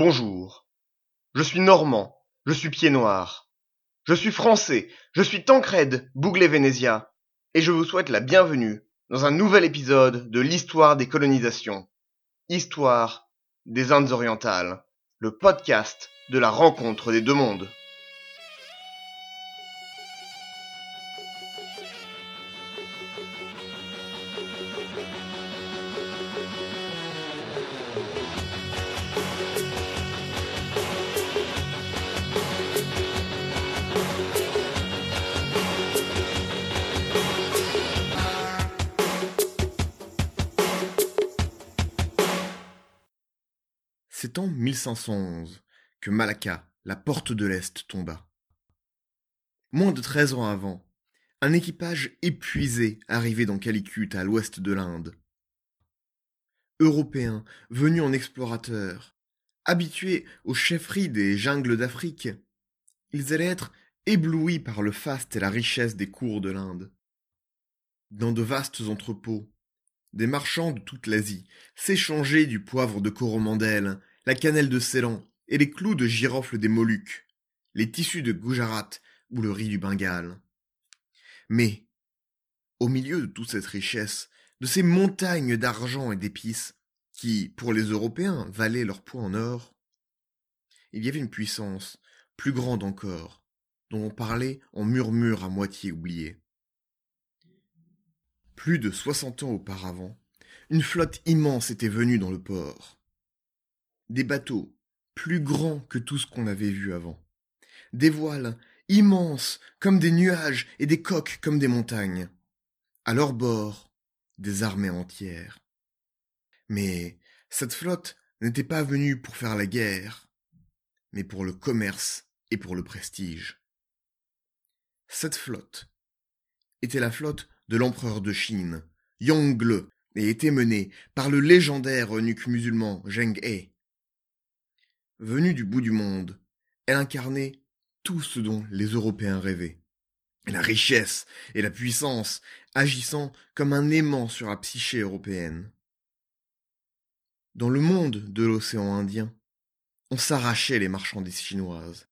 Bonjour. Je suis normand, je suis pied noir. Je suis français, je suis Tancred Bouglet-Vénésia, et je vous souhaite la bienvenue dans un nouvel épisode de l'histoire des colonisations. Histoire des Indes orientales, le podcast de la rencontre des deux mondes. C'est en 1511 que Malacca, la porte de l'Est, tomba. Moins de treize ans avant, un équipage épuisé arrivait dans Calicut à l'ouest de l'Inde. Européens venus en explorateurs, habitués aux chefferies des jungles d'Afrique, ils allaient être éblouis par le faste et la richesse des cours de l'Inde. Dans de vastes entrepôts, des marchands de toute l'Asie s'échangeaient du poivre de Coromandel, la cannelle de Ceylan et les clous de girofle des Moluques, les tissus de Gujarat ou le riz du Bengale. Mais, au milieu de toute cette richesse, de ces montagnes d'argent et d'épices, qui, pour les Européens, valaient leur poids en or, il y avait une puissance, plus grande encore, dont on parlait en murmure à moitié oublié. Plus de soixante ans auparavant, une flotte immense était venue dans le port des bateaux plus grands que tout ce qu'on avait vu avant, des voiles immenses comme des nuages et des coques comme des montagnes. À leur bord, des armées entières. Mais cette flotte n'était pas venue pour faire la guerre, mais pour le commerce et pour le prestige. Cette flotte était la flotte de l'empereur de Chine, Yongle, et était menée par le légendaire eunuque musulman Zheng He. Venue du bout du monde, elle incarnait tout ce dont les Européens rêvaient. La richesse et la puissance agissant comme un aimant sur la psyché européenne. Dans le monde de l'océan Indien, on s'arrachait les marchandises chinoises.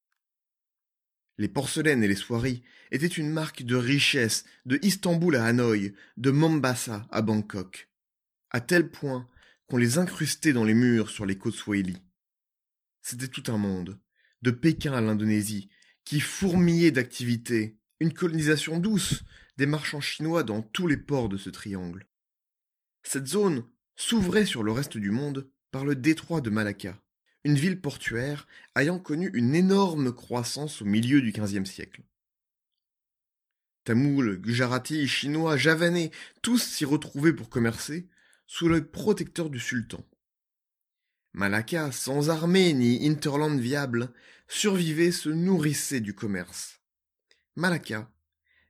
Les porcelaines et les soieries étaient une marque de richesse de Istanbul à Hanoï, de Mombasa à Bangkok, à tel point qu'on les incrustait dans les murs sur les côtes Swahili. C'était tout un monde, de Pékin à l'Indonésie, qui fourmillait d'activités, une colonisation douce des marchands chinois dans tous les ports de ce triangle. Cette zone s'ouvrait sur le reste du monde par le détroit de Malacca, une ville portuaire ayant connu une énorme croissance au milieu du XVe siècle. Tamouls, Gujarati, Chinois, Javanais, tous s'y retrouvaient pour commercer, sous l'œil protecteur du sultan. Malacca, sans armée ni interland viable, survivait, se nourrissait du commerce. Malacca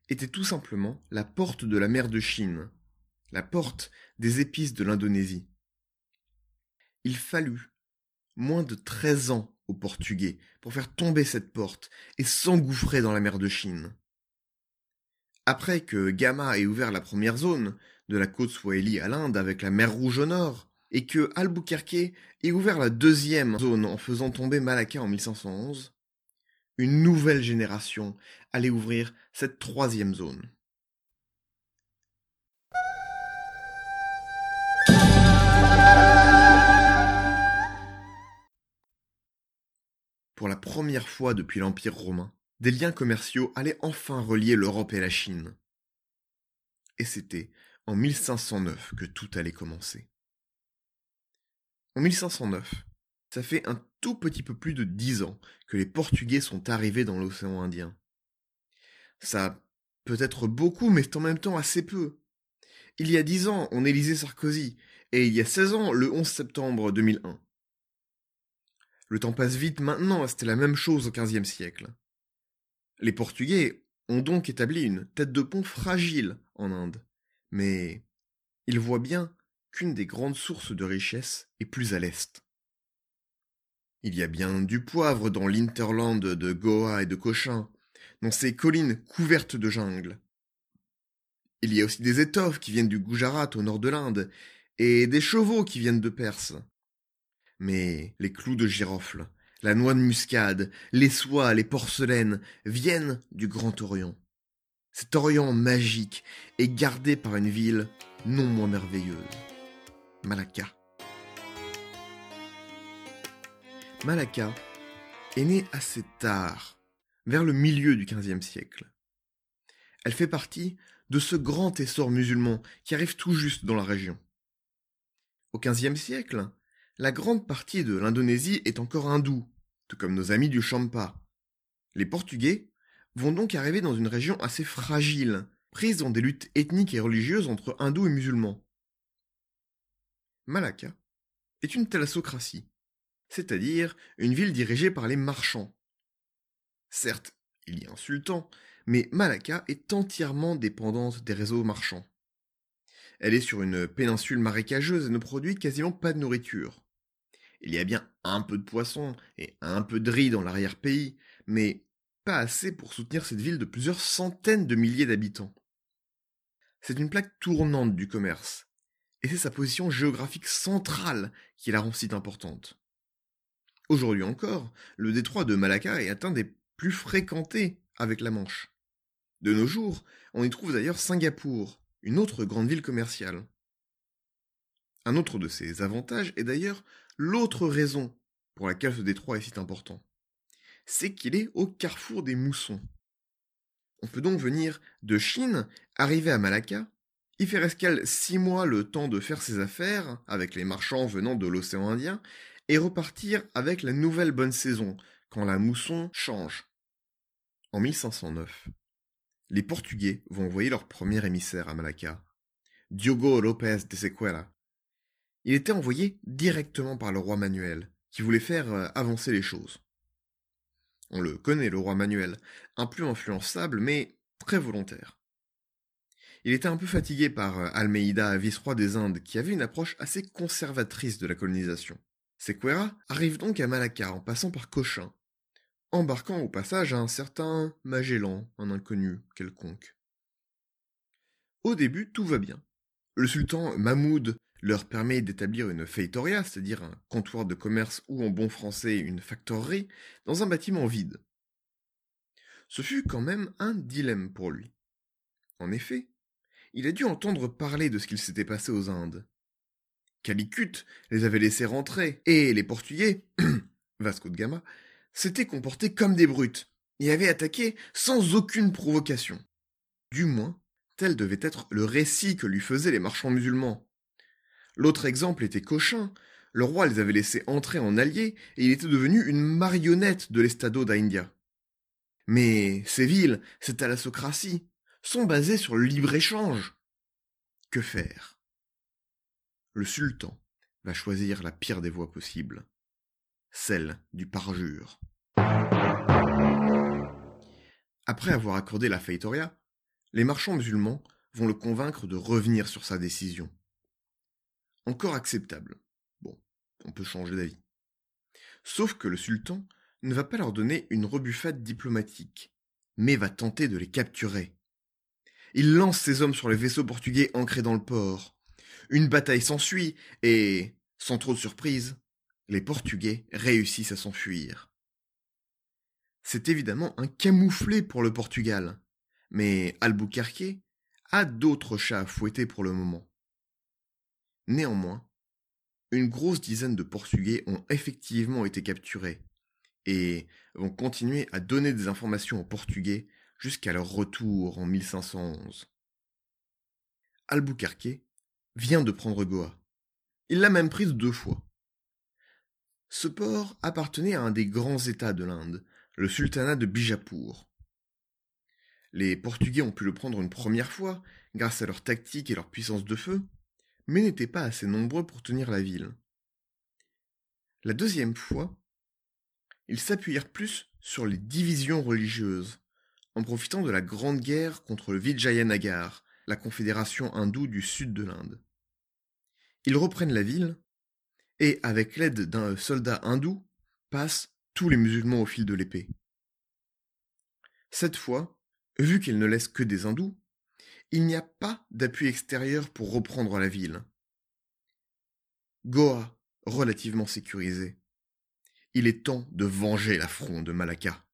était tout simplement la porte de la mer de Chine, la porte des épices de l'Indonésie. Il fallut moins de treize ans aux Portugais pour faire tomber cette porte et s'engouffrer dans la mer de Chine. Après que Gama ait ouvert la première zone, de la côte Swahili à l'Inde avec la mer Rouge au nord, et que Albuquerque ait ouvert la deuxième zone en faisant tomber Malacca en 1511, une nouvelle génération allait ouvrir cette troisième zone. Pour la première fois depuis l'Empire romain, des liens commerciaux allaient enfin relier l'Europe et la Chine. Et c'était en 1509 que tout allait commencer. En 1509, ça fait un tout petit peu plus de dix ans que les Portugais sont arrivés dans l'océan Indien. Ça peut être beaucoup, mais en même temps assez peu. Il y a dix ans, on élisait Sarkozy, et il y a seize ans, le 11 septembre 2001. Le temps passe vite maintenant, c'était la même chose au XVe siècle. Les Portugais ont donc établi une tête de pont fragile en Inde, mais ils voient bien qu'une des grandes sources de richesse est plus à l'est. Il y a bien du poivre dans l'interland de Goa et de Cochin, dans ces collines couvertes de jungle. Il y a aussi des étoffes qui viennent du Gujarat au nord de l'Inde, et des chevaux qui viennent de Perse. Mais les clous de girofle, la noix de muscade, les soies, les porcelaines viennent du Grand Orient. Cet Orient magique est gardé par une ville non moins merveilleuse, Malacca. Malacca est née assez tard, vers le milieu du XVe siècle. Elle fait partie de ce grand essor musulman qui arrive tout juste dans la région. Au XVe siècle, la grande partie de l'Indonésie est encore hindoue, tout comme nos amis du Champa. Les Portugais vont donc arriver dans une région assez fragile, prise dans des luttes ethniques et religieuses entre hindous et musulmans. Malacca est une thalassocratie, c'est-à-dire une ville dirigée par les marchands. Certes, il y a un sultan, mais Malacca est entièrement dépendante des réseaux marchands. Elle est sur une péninsule marécageuse et ne produit quasiment pas de nourriture. Il y a bien un peu de poisson et un peu de riz dans l'arrière-pays, mais pas assez pour soutenir cette ville de plusieurs centaines de milliers d'habitants. C'est une plaque tournante du commerce, et c'est sa position géographique centrale qui la rend si importante. Aujourd'hui encore, le détroit de Malacca est un des plus fréquentés avec la Manche. De nos jours, on y trouve d'ailleurs Singapour, une autre grande ville commerciale. Un autre de ses avantages est d'ailleurs l'autre raison pour laquelle ce détroit est si important. C'est qu'il est au carrefour des moussons. On peut donc venir de Chine, arriver à Malacca, y faire escale six mois le temps de faire ses affaires avec les marchands venant de l'océan Indien, et repartir avec la nouvelle bonne saison, quand la mousson change. En 1509, les Portugais vont envoyer leur premier émissaire à Malacca, Diogo Lopez de Sequeira. Il était envoyé directement par le roi Manuel, qui voulait faire euh, avancer les choses. On le connaît, le roi Manuel, un peu influençable, mais très volontaire. Il était un peu fatigué par euh, Almeida, vice-roi des Indes, qui avait une approche assez conservatrice de la colonisation. Sequeira arrive donc à Malacca en passant par Cochin, embarquant au passage un certain Magellan, un inconnu quelconque. Au début, tout va bien. Le sultan Mahmoud leur permet d'établir une feitoria, c'est-à-dire un comptoir de commerce ou en bon français une factorerie, dans un bâtiment vide. Ce fut quand même un dilemme pour lui. En effet, il a dû entendre parler de ce qu'il s'était passé aux Indes. Calicut les avait laissés rentrer, et les Portugais, Vasco de Gama, s'étaient comportés comme des brutes, et avaient attaqué sans aucune provocation. Du moins, tel devait être le récit que lui faisaient les marchands musulmans. L'autre exemple était Cochin. Le roi les avait laissés entrer en alliés et il était devenu une marionnette de l'Estado d'India. Mais ces villes, cette thalassocratie, sont basées sur le libre-échange. Que faire? Le sultan va choisir la pire des voies possibles, celle du parjure. Après avoir accordé la feitoria, les marchands musulmans vont le convaincre de revenir sur sa décision encore acceptable. Bon, on peut changer d'avis. Sauf que le sultan ne va pas leur donner une rebuffade diplomatique, mais va tenter de les capturer. Il lance ses hommes sur les vaisseaux portugais ancrés dans le port. Une bataille s'ensuit et, sans trop de surprise, les Portugais réussissent à s'enfuir. C'est évidemment un camouflet pour le Portugal, mais Albuquerque a d'autres chats à fouetter pour le moment. Néanmoins, une grosse dizaine de Portugais ont effectivement été capturés et vont continuer à donner des informations aux Portugais jusqu'à leur retour en 1511. Albuquerque vient de prendre Goa. Il l'a même prise deux fois. Ce port appartenait à un des grands États de l'Inde, le sultanat de Bijapur. Les Portugais ont pu le prendre une première fois grâce à leur tactique et leur puissance de feu, mais n'étaient pas assez nombreux pour tenir la ville. La deuxième fois, ils s'appuyèrent plus sur les divisions religieuses, en profitant de la grande guerre contre le Vijayanagar, la confédération hindoue du sud de l'Inde. Ils reprennent la ville, et avec l'aide d'un soldat hindou, passent tous les musulmans au fil de l'épée. Cette fois, vu qu'ils ne laissent que des hindous, il n'y a pas d'appui extérieur pour reprendre la ville. Goa relativement sécurisée. Il est temps de venger l'affront de Malacca.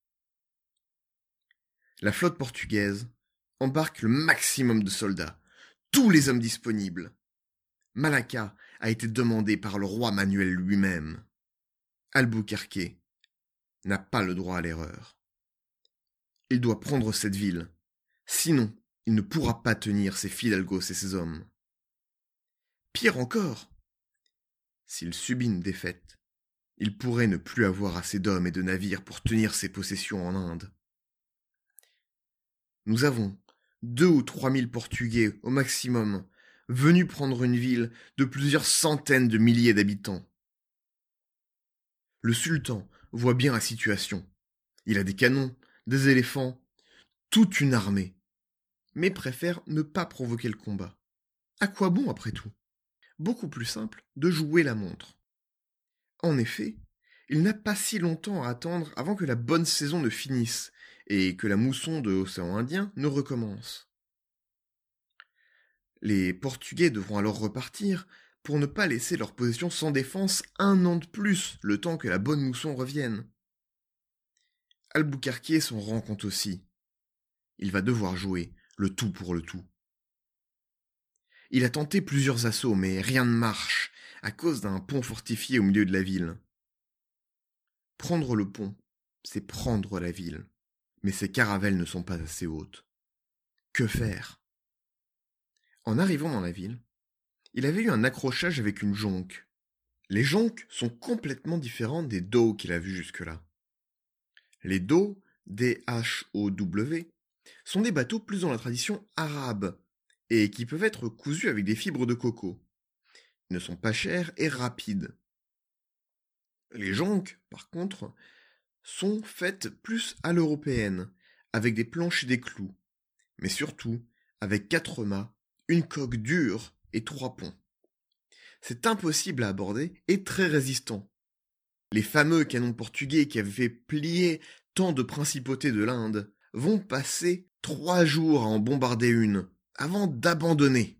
La flotte portugaise embarque le maximum de soldats, tous les hommes disponibles. Malacca a été demandé par le roi Manuel lui-même. Albuquerque n'a pas le droit à l'erreur. Il doit prendre cette ville, sinon il ne pourra pas tenir ses fidalgos et ses hommes. Pire encore, s'il subit une défaite, il pourrait ne plus avoir assez d'hommes et de navires pour tenir ses possessions en Inde. Nous avons deux ou trois mille Portugais au maximum venus prendre une ville de plusieurs centaines de milliers d'habitants. Le sultan voit bien la situation. Il a des canons, des éléphants, toute une armée, mais préfère ne pas provoquer le combat. À quoi bon après tout? Beaucoup plus simple de jouer la montre. En effet, il n'a pas si longtemps à attendre avant que la bonne saison ne finisse et que la mousson de l'océan Indien ne recommence. Les Portugais devront alors repartir pour ne pas laisser leur position sans défense un an de plus, le temps que la bonne mousson revienne. Albuquerque s'en rend compte aussi. Il va devoir jouer le tout pour le tout. Il a tenté plusieurs assauts, mais rien ne marche, à cause d'un pont fortifié au milieu de la ville. Prendre le pont, c'est prendre la ville, mais ces caravelles ne sont pas assez hautes. Que faire? En arrivant dans la ville, il avait eu un accrochage avec une jonque. Les jonques sont complètement différentes des dos qu'il a vus jusque-là. Les dos, D-H-O-W, sont des bateaux plus dans la tradition arabe et qui peuvent être cousus avec des fibres de coco. Ils ne sont pas chers et rapides. Les jonques, par contre, sont faites plus à l'européenne, avec des planches et des clous, mais surtout avec quatre mâts, une coque dure et trois ponts. C'est impossible à aborder et très résistant. Les fameux canons portugais qui avaient fait plier tant de principautés de l'Inde vont passer trois jours à en bombarder une, avant d'abandonner.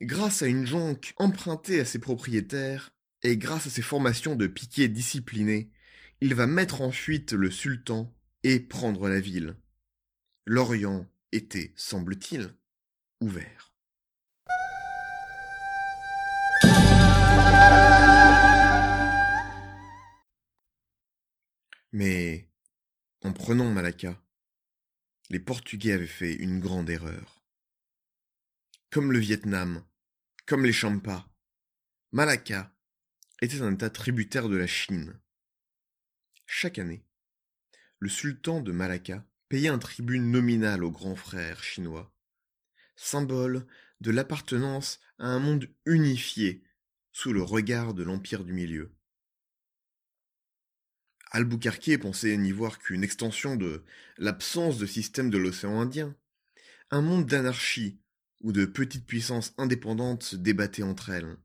Grâce à une jonque empruntée à ses propriétaires, et grâce à ses formations de piquets disciplinés, il va mettre en fuite le sultan et prendre la ville. L'Orient était, semble-t-il, ouvert. Mais, en prenant Malacca, les Portugais avaient fait une grande erreur. Comme le Vietnam, comme les Champas, Malacca était un État tributaire de la Chine. Chaque année, le sultan de Malacca payait un tribut nominal aux grands frères chinois, symbole de l'appartenance à un monde unifié sous le regard de l'Empire du Milieu. Albuquerque pensait n'y voir qu'une extension de l'absence de système de l'océan Indien, un monde d'anarchie où de petites puissances indépendantes se débattaient entre elles.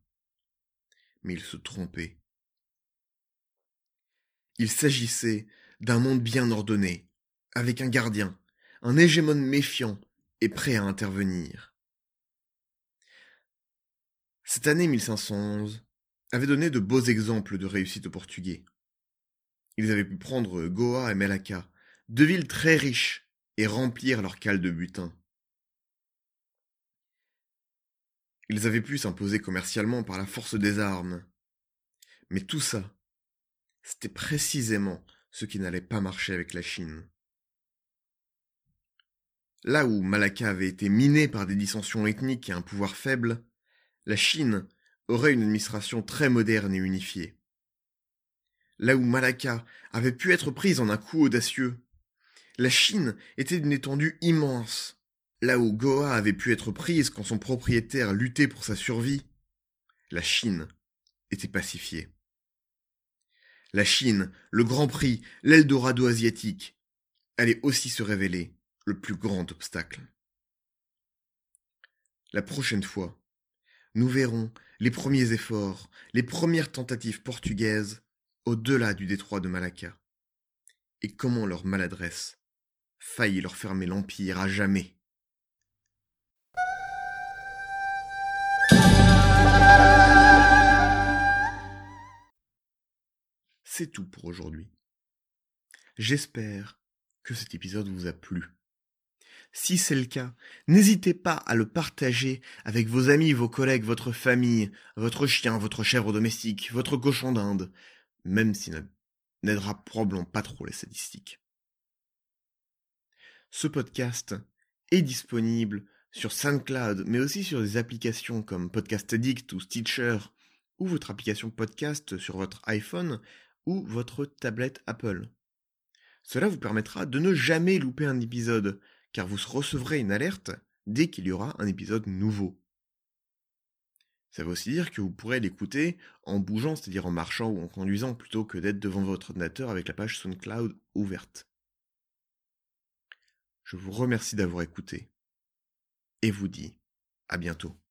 Mais il se trompait. Il s'agissait d'un monde bien ordonné, avec un gardien, un hégémon méfiant et prêt à intervenir. Cette année 1511 avait donné de beaux exemples de réussite aux Portugais. Ils avaient pu prendre Goa et Melaka, deux villes très riches, et remplir leurs cales de butin. Ils avaient pu s'imposer commercialement par la force des armes. Mais tout ça, c'était précisément ce qui n'allait pas marcher avec la Chine. Là où Malacca avait été miné par des dissensions ethniques et un pouvoir faible, la Chine aurait une administration très moderne et unifiée là où Malacca avait pu être prise en un coup audacieux. La Chine était d'une étendue immense, là où Goa avait pu être prise quand son propriétaire luttait pour sa survie. La Chine était pacifiée. La Chine, le Grand Prix, l'Eldorado asiatique, allait aussi se révéler le plus grand obstacle. La prochaine fois, nous verrons les premiers efforts, les premières tentatives portugaises au-delà du détroit de Malacca, et comment leur maladresse faillit leur fermer l'Empire à jamais. Tout pour aujourd'hui. J'espère que cet épisode vous a plu. Si c'est le cas, n'hésitez pas à le partager avec vos amis, vos collègues, votre famille, votre chien, votre chèvre domestique, votre cochon d'Inde, même s'il n'aidera probablement pas trop les statistiques. Ce podcast est disponible sur SoundCloud, mais aussi sur des applications comme Podcast Addict ou Stitcher, ou votre application podcast sur votre iPhone ou votre tablette Apple. Cela vous permettra de ne jamais louper un épisode, car vous recevrez une alerte dès qu'il y aura un épisode nouveau. Ça veut aussi dire que vous pourrez l'écouter en bougeant, c'est-à-dire en marchant ou en conduisant, plutôt que d'être devant votre ordinateur avec la page SoundCloud ouverte. Je vous remercie d'avoir écouté et vous dis à bientôt.